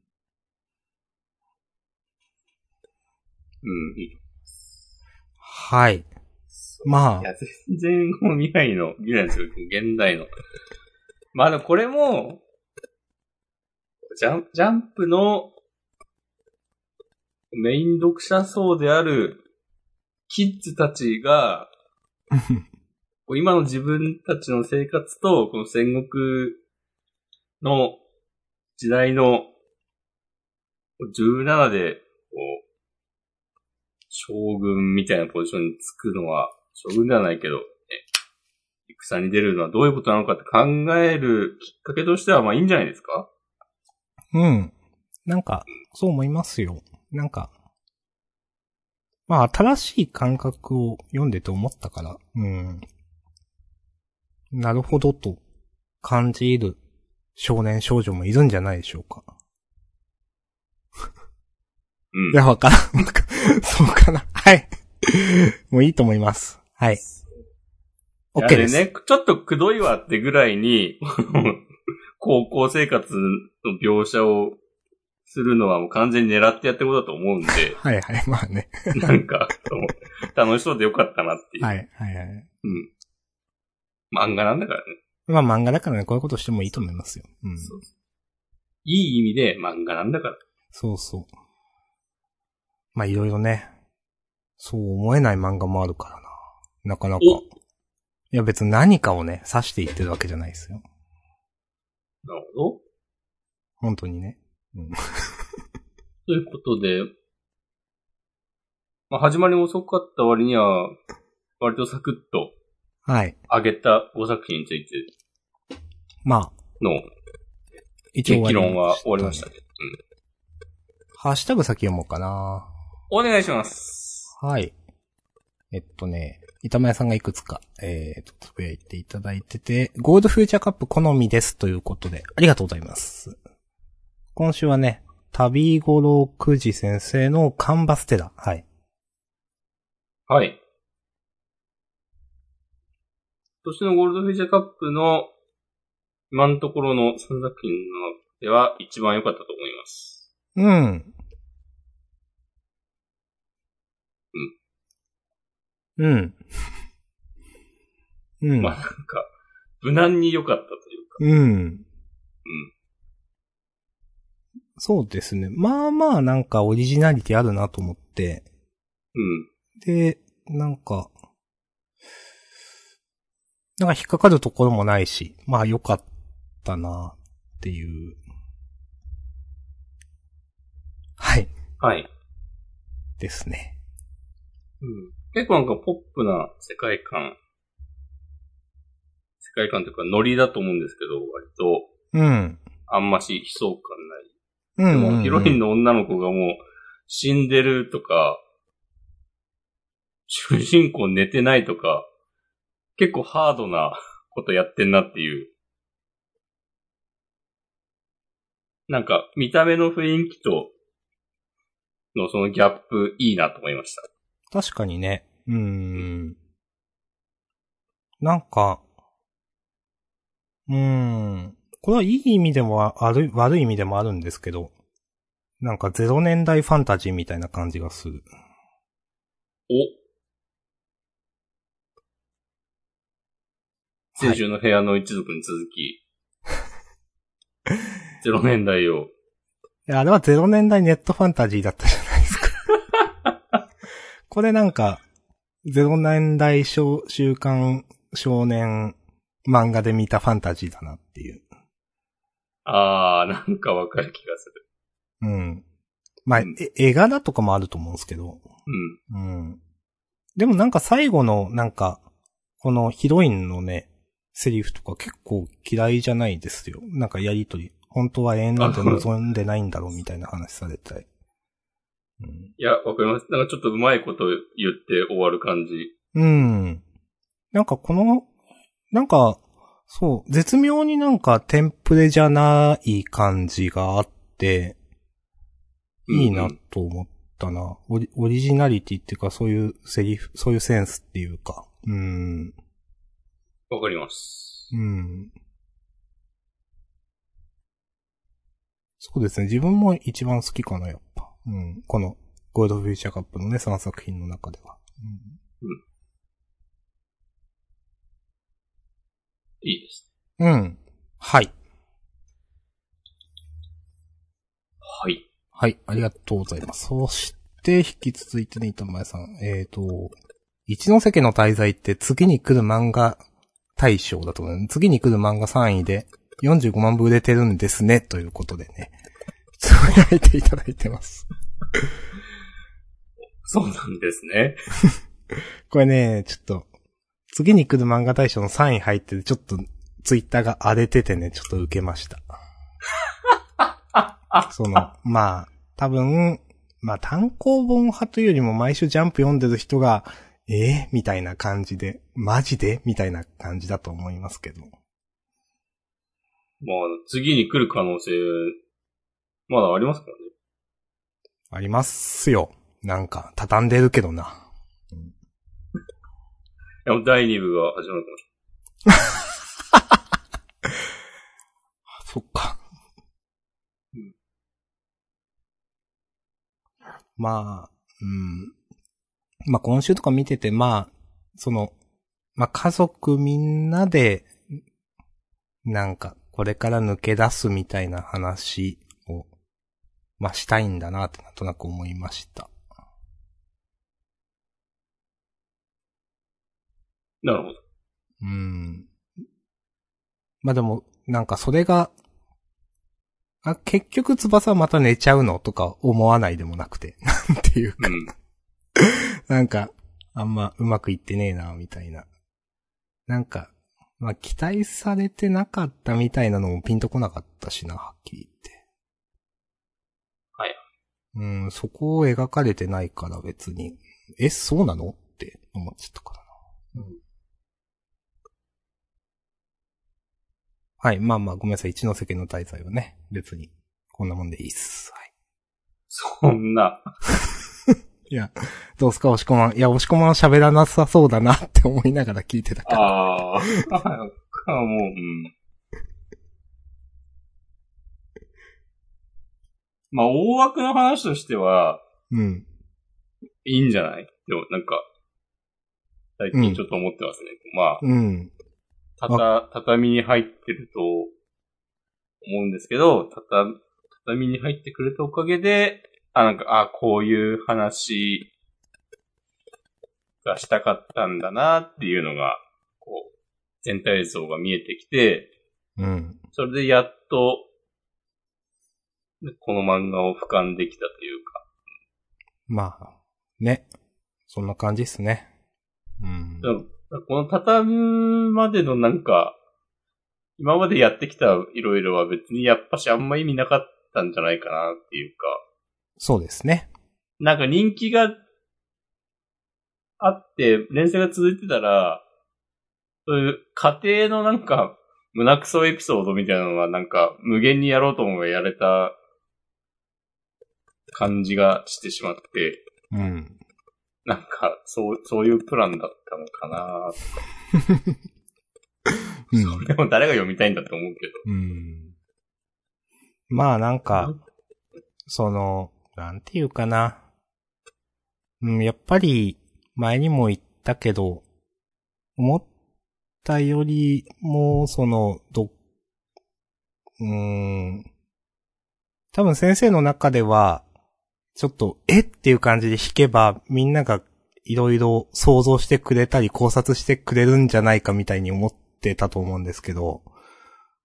うん。いいはい。まあいや、全然、未来の、未来のですよ現代の。まあでもこれも、ジャンジャンプのメイン読者層であるキッズたちが、今の自分たちの生活と、この戦国の時代の17で、こう、将軍みたいなポジションにつくのは、将軍ではないけど、ね、戦に出るのはどういうことなのかって考えるきっかけとしては、まあいいんじゃないですか？うん。なんか、そう思いますよ。なんか、まあ、新しい感覚を読んでて思ったから、うん。なるほどと感じる少年少女もいるんじゃないでしょうか。うんい。や、わからん。[LAUGHS] そうかな。はい。もういいと思います。はい。OK です。あれね、ちょっとくどいわってぐらいに、[LAUGHS] 高校生活の描写をするのはもう完全に狙ってやってることだと思うんで、はいはい、まあね。なんか、楽しそうでよかったなっていう。はい、はい、はい。うん。漫画なんだからね。まあ漫画だからね、こういうことしてもいいと思いますよ。うん。そういい意味で漫画なんだから。そうそう。まあいろいろね、そう思えない漫画もあるからな。なかなか。おいや別に何かをね、指して言ってるわけじゃないですよ。なるほど。本当にね。うん。[LAUGHS] ということで、まあ、始まり遅かった割には、割とサクッとはい。上げた5作品についてまあ、の一応議論は終わりましたね。ハッシュタグ先読もうかな。お願いします。はい。えっとね、板前さんがいくつか、えーと、つぶやいていただいてて、ゴールドフューチャーカップ好みですということで、ありがとうございます。今週はね、旅五郎くじ先生のカンバステラ。はい。はい。今年のゴールドフィーチャーカップの今のところの3作品の中では一番良かったと思います。うん。うん。うん。まあなんか、無難に良かったというか。うん。そうですね。まあまあなんかオリジナリティあるなと思って。うん。で、なんか、なんか引っかかるところもないし、まあ良かったなっていう。はい。はい。ですね。うん。結構なんかポップな世界観。世界観というかノリだと思うんですけど、割とうん。あんまし悲壮感ない。うんうん、うん。でもヒロインの女の子がもう死んでるとか、主人公寝てないとか、結構ハードなことやってんなっていう。なんか見た目の雰囲気とのそのギャップいいなと思いました。確かにね。うーん。なんか、うーん。これはいい意味でもある、悪い意味でもあるんですけど、なんかゼロ年代ファンタジーみたいな感じがする。お青春の部屋の一族に続き、[LAUGHS] ゼロ年代を、いや、あれはゼロ年代ネットファンタジーだったじゃ。これなんか、ゼロ年代少週刊少年漫画で見たファンタジーだなっていう。あー、なんかわかる気がする。うん。まあ、うんえ絵柄とかもあると思うんですけど。うん。うん。でもなんか最後の、なんか、このヒロインのね、セリフとか結構嫌いじゃないですよ。なんかやりとり。本当は永遠なんて望んでないんだろうみたいな話されたり。うん。いや、わかります。なんかちょっとうまいこと言って終わる感じ。うん。なんかこの、なんか、そう、絶妙になんかテンプレじゃない感じがあって、いいなと思ったな。オリオリジナリティっていうかそういうセリフ、そういうセンスっていうか。うん。わかります。うん。そうですね。自分も一番好きかな、やっぱ。うん。この、ゴールドフューチャーカップのね、3作品の中では。いいです。うん。うん。はい。はい。はい、ありがとうございます。そして、引き続いてね、板前さん。えっ、と、一ノ関の滞在って次に来る漫画大賞だと思う。次に来る漫画3位で45万部売れてるんですね、ということでね。つぶやいていただいてます。そうなんですね。[LAUGHS] これね、ちょっと、次に来る漫画大賞の3位入ってて、ちょっと、ツイッターが荒れててね、ちょっと受けました。[LAUGHS] その、まあ、多分、まあ単行本派というよりも毎週ジャンプ読んでる人が、えー、みたいな感じで、マジで？みたいな感じだと思いますけど。まあ、次に来る可能性、まだありますからね。ありますよ。なんか、畳んでるけどな。いや、もう第2部が始まるかもし [LAUGHS] そっか。うんまあ、うん。まあ今週とか見てて、まあ、その、まあ家族みんなで、なんか、これから抜け出すみたいな話を、まあしたいんだなってなんとなく思いました。なるほど。うん。まあでも、なんかそれが、あ、結局翼はまた寝ちゃうのとか思わないでもなくて、[LAUGHS] なんていうか、うん。なんか、あんまうまくいってねえな、みたいな。なんか、まあ期待されてなかったみたいなのもピンとこなかったしな、はっきり言って。はい。うん、そこを描かれてないから別に、え、そうなの？って思っちゃったからな。うんはい、まあまあ、ごめんなさい。一ノ関の大罪はね、別に、こんなもんでいいっす。はい。そんな。[LAUGHS] いや、どうすか、押し込まん。いや、押し込まんは喋らなさそうだなって思いながら聞いてたから。あ [LAUGHS] あ。なんかもう、うん。まあ、大枠の話としては、うん。いいんじゃないでも、なんか、最近ちょっと思ってますね。まあ、うん。たた、畳に入ってると思うんですけど、たた、畳に入ってくれたおかげで、あ、なんか、あ、こういう話がしたかったんだなっていうのが、こう、全体像が見えてきて、うん。それでやっと、この漫画を俯瞰できたというか、まあ、ね。そんな感じっすね。うん。この畳むまでのなんか、今までやってきたいろいろは別にやっぱしあんま意味なかったんじゃないかなっていうか、そうですね。なんか人気があって、連載が続いてたら、そういう家庭のなんか、胸クソエピソードみたいなのはなんか無限にやろうと思えばやれた感じがしてしまって、うん。なんか、そう、そういうプランだったのかな [LAUGHS] うん。でも誰が読みたいんだって思うけど。うん。まあなんか、その、なんていうかな。うん、やっぱり、前にも言ったけど、思ったよりも、その、ど、うーん、多分先生の中では、ちょっと、えっていう感じで弾けば、みんながいろいろ想像してくれたり考察してくれるんじゃないかみたいに思ってたと思うんですけど、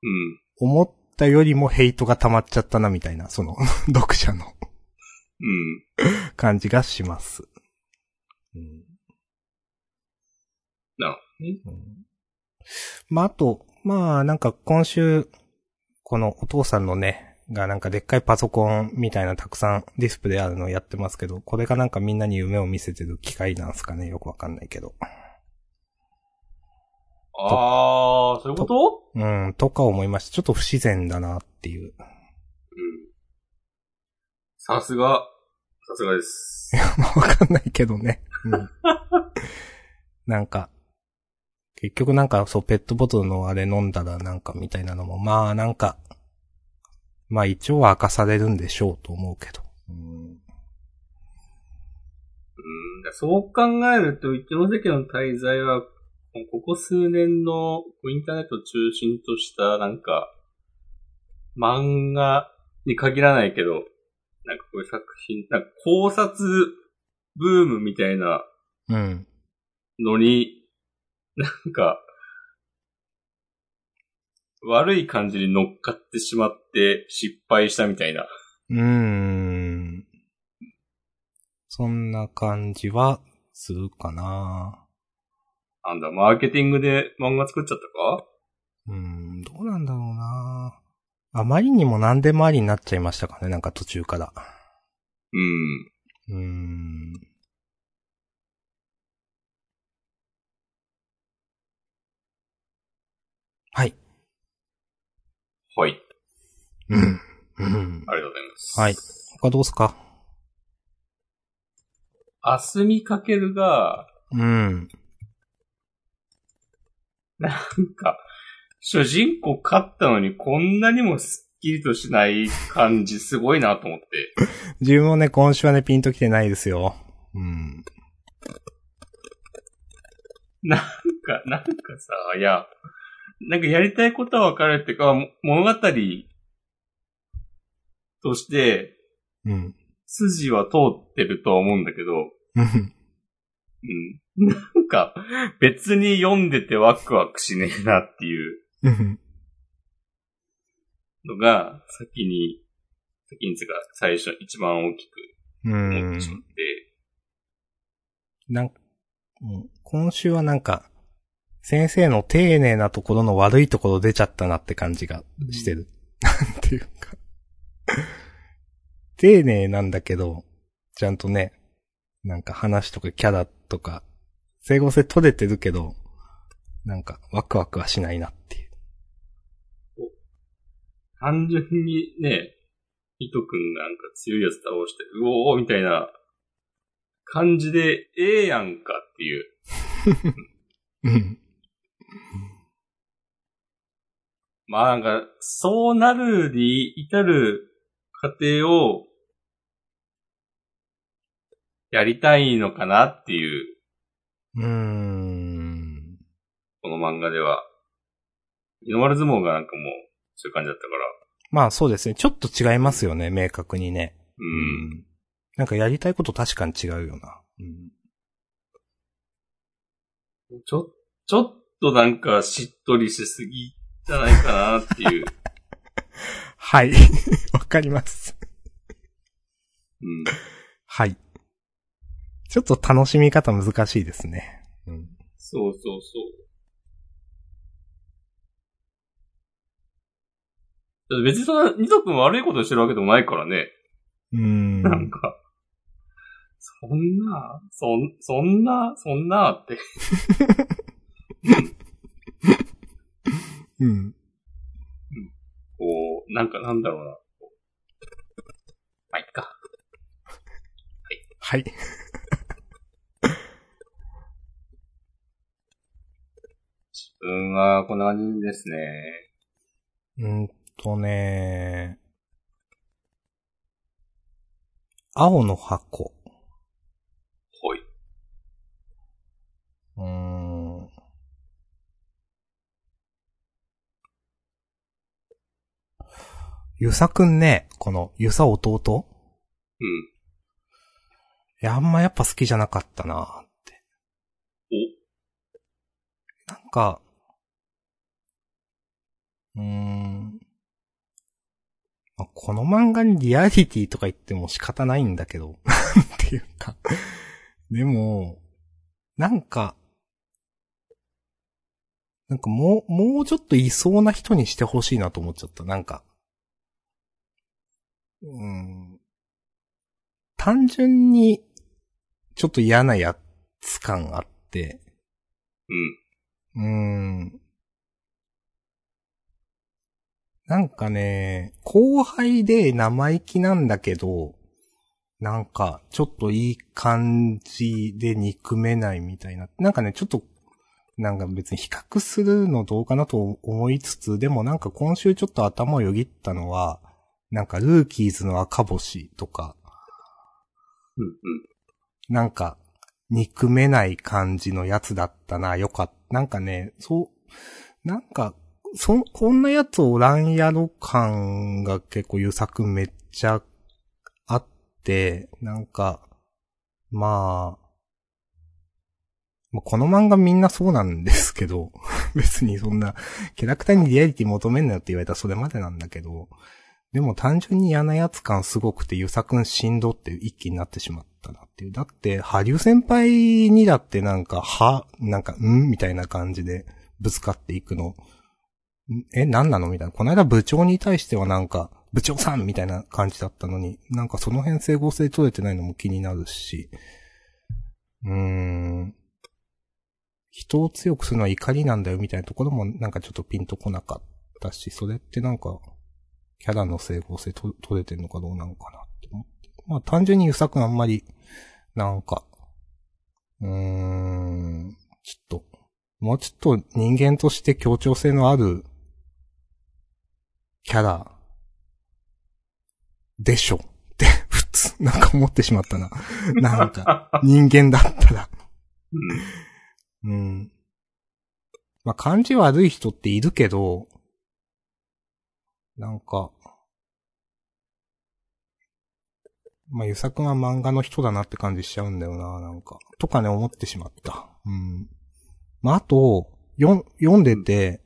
うん。思ったよりもヘイトが溜まっちゃったなみたいな、その、読者のうん。感じがします。うんなるほどね。うんまあ、あと、まあ、なんか今週、このお父さんのね、がなんかでっかいパソコンみたいなたくさんディスプレイあるのをやってますけど、これがなんかみんなに夢を見せてる機会なんすかね？よくわかんないけど。あー、そういうこと？うん、とか思いました。ちょっと不自然だなっていう。うん。さすが、さすがです。まあ、わかんないけどね。うん。[LAUGHS] なんか、結局なんかそう、ペットボトルのあれ飲んだらなんかみたいなのも、まあなんか、まあ一応は明かされるんでしょうと思うけど。うん。そう考えると、一ノ関の滞在は、ここ数年のインターネットを中心とした、なんか、漫画に限らないけど、なんかこういう作品、なんか考察ブームみたいなうん。のに、なんか、悪い感じに乗っかってしまって失敗したみたいな。うーん。そんな感じはするかな。なんだ、マーケティングで漫画作っちゃったか？うーん、どうなんだろうな。あまりにも何でもありになっちゃいましたかね、なんか途中から。うん。うーん。はい。うん。うん。ありがとうございます。はい。他どうすか？アスミかけるが、うん。なんか、主人公勝ったのにこんなにもスッキリとしない感じすごいなと思って。[LAUGHS] 自分もね、今週はね、ピンときてないですよ。うん。なんか、なんかさ、いや、なんかやりたいことは分かるっていうか、も物語としてうん。筋は通ってるとは思うんだけど、うん。うん。[LAUGHS] なんか、別に読んでてワクワクしねえなっていううん。のが、先に、先につうか、最初、一番大きくう思っんてしまって、なんうん今週はなんか、先生の丁寧なところの悪いところ出ちゃったなって感じがしてる。なんていうか。丁寧なんだけど、ちゃんとね、なんか話とかキャラとか、整合性取れてるけど、なんかワクワクはしないなっていう。単純にね、糸くんがなんか強いやつ倒して、うおーみたいな感じで、ええやんかっていう。[LAUGHS] うん。まあなんか、そうなるに至る過程を、やりたいのかなっていう、うーん。この漫画では。日の丸相撲がなんかもう、そういう感じだったから。まあそうですね。ちょっと違いますよね、明確にね。うん。なんかやりたいこと確かに違うよな。うん。ちょ、ちょっとなんかしっとりしすぎじゃないかなっていう。[LAUGHS] はい。[LAUGHS] わかります。うん。はい。ちょっと楽しみ方難しいですね。うん。そうそうそう。別にそんな、ニト君悪いことしてるわけでもないからね。うーん。なんか、そんな、そん、そんな、そんなって。[LAUGHS] うん。こう、なんかなんだろうな。まあ、いっか。はい。自分はこんな感じですね。うんとね青の箱。ほい。うーん。ゆさくんね、このゆさ弟？うん。いや、あんまやっぱ好きじゃなかったなって。なんか、うーん。まあこの漫画にリアリティとか言っても仕方ないんだけど、[LAUGHS] なんていうか。でも、なんか、なんかもう、もうちょっといそうな人にしてほしいなと思っちゃった。なんか、うん。単純に、ちょっと嫌なやつ感あって、うん。うーん。なんかね、後輩で生意気なんだけど、なんか、ちょっといい感じで憎めないみたいな。なんかね、ちょっと、なんか別に比較するのどうかなと思いつつ、でもなんか今週ちょっと頭をよぎったのは、なんかルーキーズの赤星とか、うん。うん。なんか、憎めない感じのやつだったな、よかった。なんかね、そう、なんか、そ、こんなやつおらんやろ感が結構優作めっちゃあって、なんか、まあ、まあこの漫画みんなそうなんですけど、[LAUGHS] 別にそんな、キャラクターにリアリティ求めんなよって言われたらそれまでなんだけど、でも単純に嫌なやつ感すごくて、ゆさくんしんどって一気になってしまったなっていう。だって、ハリュー先輩にだってなんか、は、なんか、ん？みたいな感じでぶつかっていくの。え、なんなの？みたいな。この間部長に対してはなんか、部長さんみたいな感じだったのに、なんかその辺整合性取れてないのも気になるし、うーん。人を強くするのは怒りなんだよみたいなところもなんかちょっとピンとこなかったし、それってなんか、キャラの整合性と取れてんのかどうなのかなって思って。まあ単純にゆさくんあんまり、なんか、うーん。ちょっと、もうちょっと人間として協調性のあるキャラでしょって普通、なんか思ってしまったな。[LAUGHS] なんか、人間だったら。うん。うん。まあ、感じ悪い人っているけど、なんか、まあ、ゆさくんは漫画の人だなって感じしちゃうんだよな、なんか。とかね、思ってしまった。うん。まあ、あと、よ、読んでて、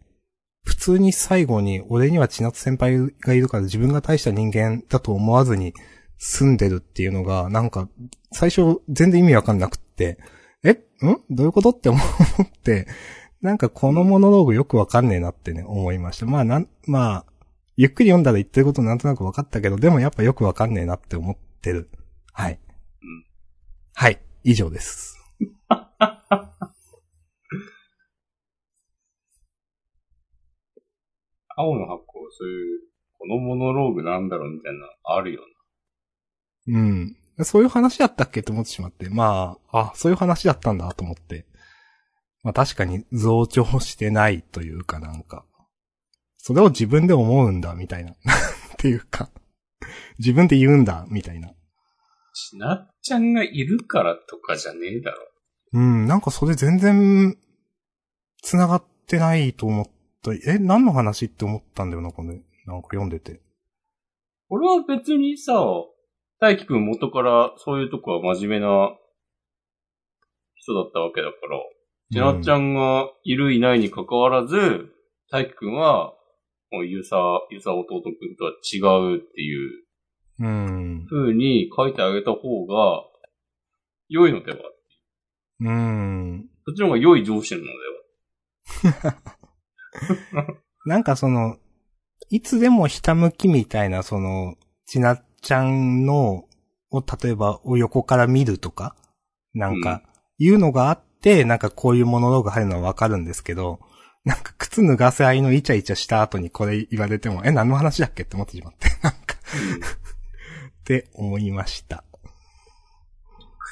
普通に最後に、俺には千夏先輩がいるから自分が大した人間だと思わずに住んでるっていうのが、なんか、最初全然意味わかんなくって、え？ん？どういうことって思って、なんかこのモノローグよくわかんねえなってね、思いました。まあなん、まあ、ゆっくり読んだら言ってることなんとなくわかったけど、でもやっぱよくわかんねえなって思ってる。はい。うんはい。以上です。[LAUGHS] 青の箱、そういう、このモノローグなんだろうみたいな、あるようん。そういう話だったっけと思ってしまって。まあ、あ、そういう話だったんだと思って。まあ確かに増長してないというかなんか、それを自分で思うんだみたいな。[LAUGHS] っていうか、自分で言うんだみたいな。ちなっちゃんがいるからとかじゃねえだろ。うん、なんかそれ全然、繋がってないと思った。え、何の話って思ったんだよな、これ。なんか読んでて。俺は別にさ、大輝くん元からそういうとこは真面目な人だったわけだから、ちなっちゃんがいるいないに関わらず、大輝くんは、もうゆさ、ゆさ弟くんとは違うっていううん。風に書いてあげた方が、良いのではうん。そっちの方が良い上司なのでは [LAUGHS] なんかその、いつでもひたむきみたいな、その、ちなっちゃんの、を例えば、お横から見るとか、なんか、いうのがあって、なんかこういうモノローグ入るのはわかるんですけど、なんか靴脱がせ合いのイチャイチャした後にこれ言われても、え、何の話だっけって思ってしまって、[LAUGHS] なんか、って思いました。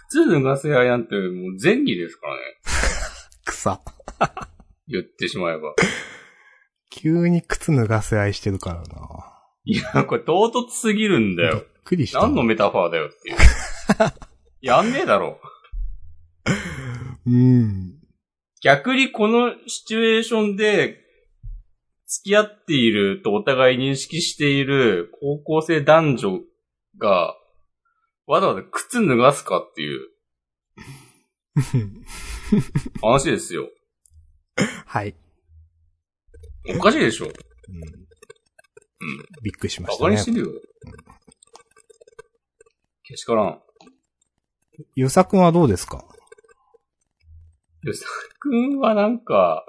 靴脱がせ合いなんてもう前儀ですからね。[LAUGHS] 草。言ってしまえば。急に靴脱がせ合いしてるからな。いや、これ唐突すぎるんだびっよ。くりした。何のメタファーだよっていう。[LAUGHS] やんねえだろ。うん。逆にこのシチュエーションで、付き合っているとお互い認識している高校生男女が、わざわざ靴脱がすかっていう [LAUGHS] 話ですよ。はい。おかしいでしょ。うん。びっくりしましたねバカにし。てるよ。けしからん。ゆさくんはどうですか？よさくんはなんか、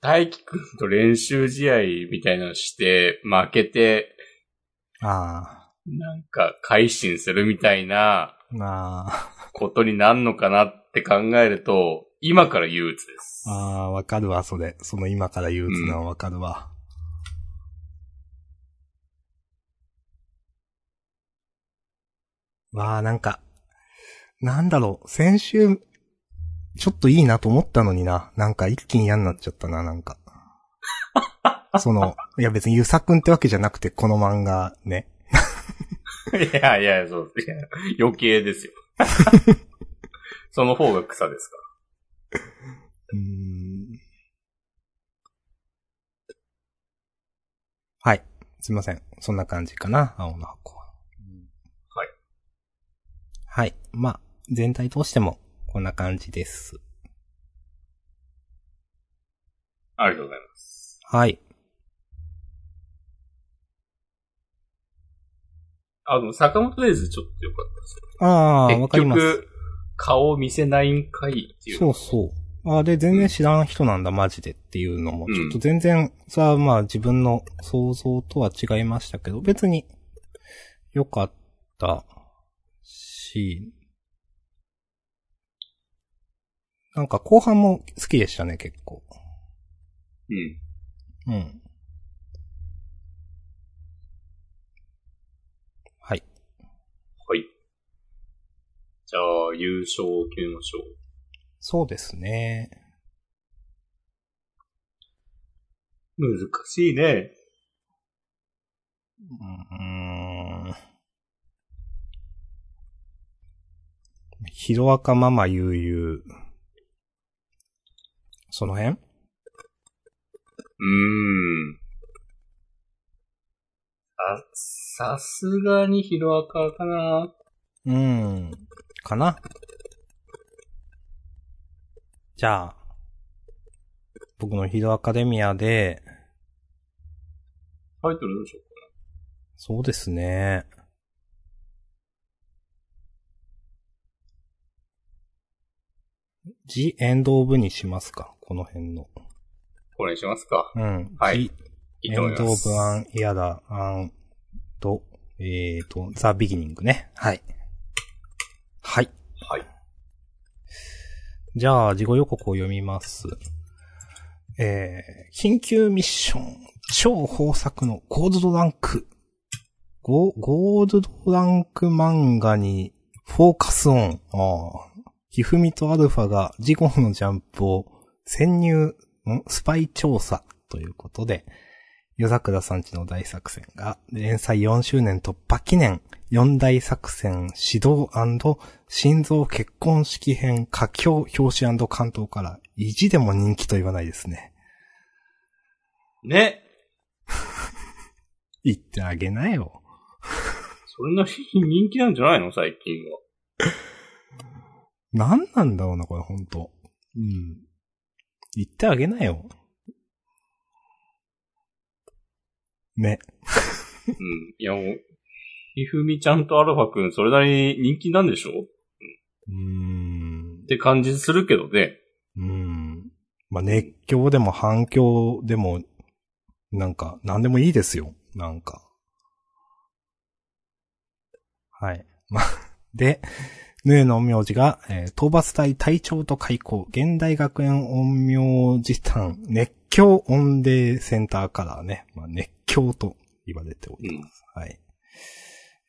大輝くんと練習試合みたいなのして、負けて、あなんか、改心するみたいなあ。まあ。ことになんのかなって考えると、今から憂鬱です。ああ、わかるわ、それ。その今から憂鬱なのはわかるわ。わあ、なんか、なんだろう、先週、ちょっといいなと思ったのにな。なんか一気に嫌になっちゃったな、なんか。[LAUGHS] その、いや別にゆさくんってわけじゃなくて、この漫画ね。いやいや、そう、いや余計ですよ。[LAUGHS] その方が草ですかうーん。はい。すいません。そんな感じかな、青の箱は。はい。はい。まあ、全体通しても、こんな感じです。ら。ありがとうございます。はい。あの、坂本デイズちょっとよかったですああ、わ結かります。局、顔見せないんかいっていう。そうそう。ああ、で、全然知らん人なんだ、マジでっていうのも、うんちょっと全然、さあまあ自分の想像とは違いましたけど、別に、良かったし、なんか後半も好きでしたね、結構。うん。うん。はい。はい。じゃあ、優勝を決めましょう。そうですね。難しいね。うーん。ヒロアカママ悠々。その辺？うーん。さ、さすがにヒロアカかな。うーん。かな？じゃあ、僕のヒロアカデミアで、タイトルどうしようそうですね。The End of にしますかこの辺の。これにしますか。うん。はい The いいと思い End ま of す。an Era and, えーと、The Beginning ね。はい。はい。はい。じゃあ、事後予告を読みます。えー、緊急ミッション、超豊作のゴールドランク。ゴゴールドランク漫画にフォーカスオン。ああ。ひふみとアルファが事後のジャンプを潜入、んスパイ調査ということで、夜桜さんちの大作戦が連載4周年突破記念4大作戦指導心臓結婚式編佳境表紙関東から意地でも人気と言わないですね。ね。[LAUGHS] 言ってあげなよ。それなりに人気なんじゃないの？最近は。[LAUGHS] 何なんだろうな、これほんと。うん。言ってあげなよ。ね。うん。いやもう、ひふみちゃんとアルファくん、それなりに人気なんでしょ？っうーん。て感じするけどね。うん。まあ、熱狂でも反響でも、なんか、なんでもいいですよ。なんか。はい。まあ、で、ヌエの陰陽師が、えー討伐隊隊長と開校、現代学園陰陽師団、熱狂音霊センターカラーね。まあ、熱狂と言われております。はい。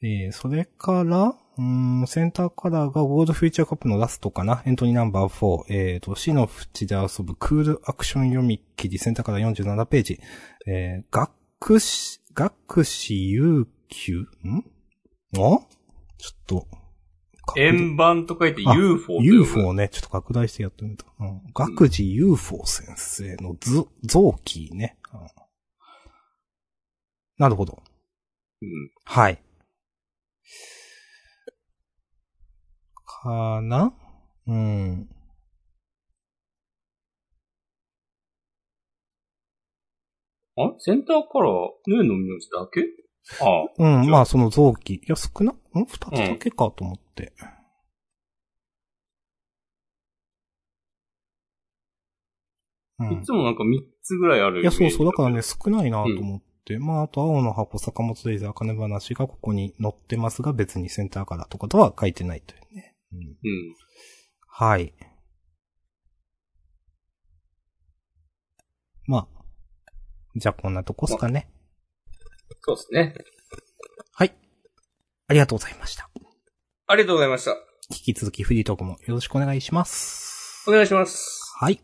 えー、それから、うーん、センターカラーがゴールドフューチャーカップのラストかなエントリーナンバー4。えーと、死の淵で遊ぶクールアクション読み切り、センターカラー47ページ。えー、学士、学士有給ん？あ？ちょっと、円盤と書いてあ UFO という。UFO ね、ちょっと拡大してやってみた。うん。学士 UFO 先生の図、臓器ね。うんなるほど。うん。はい。かな？うん。あセンターカラー、ヌーの名字だけ？ああ。うん、まあその臓器。いや、少な、ん？二つだけかと思って。うんいつもなんか3つぐらいある。いや、そうそう、だからね、。少ないなと思って。まあ、あと、青の箱、坂本レイザー、金話がここに載ってますが、別にセンターカラーとかとは書いてないというね。うん、うん。はい。まあ。じゃあ、こんなとこっすかね。そうですね。はい。ありがとうございました。ありがとうございました。引き続きフリートークもよろしくお願いします。お願いします。はい。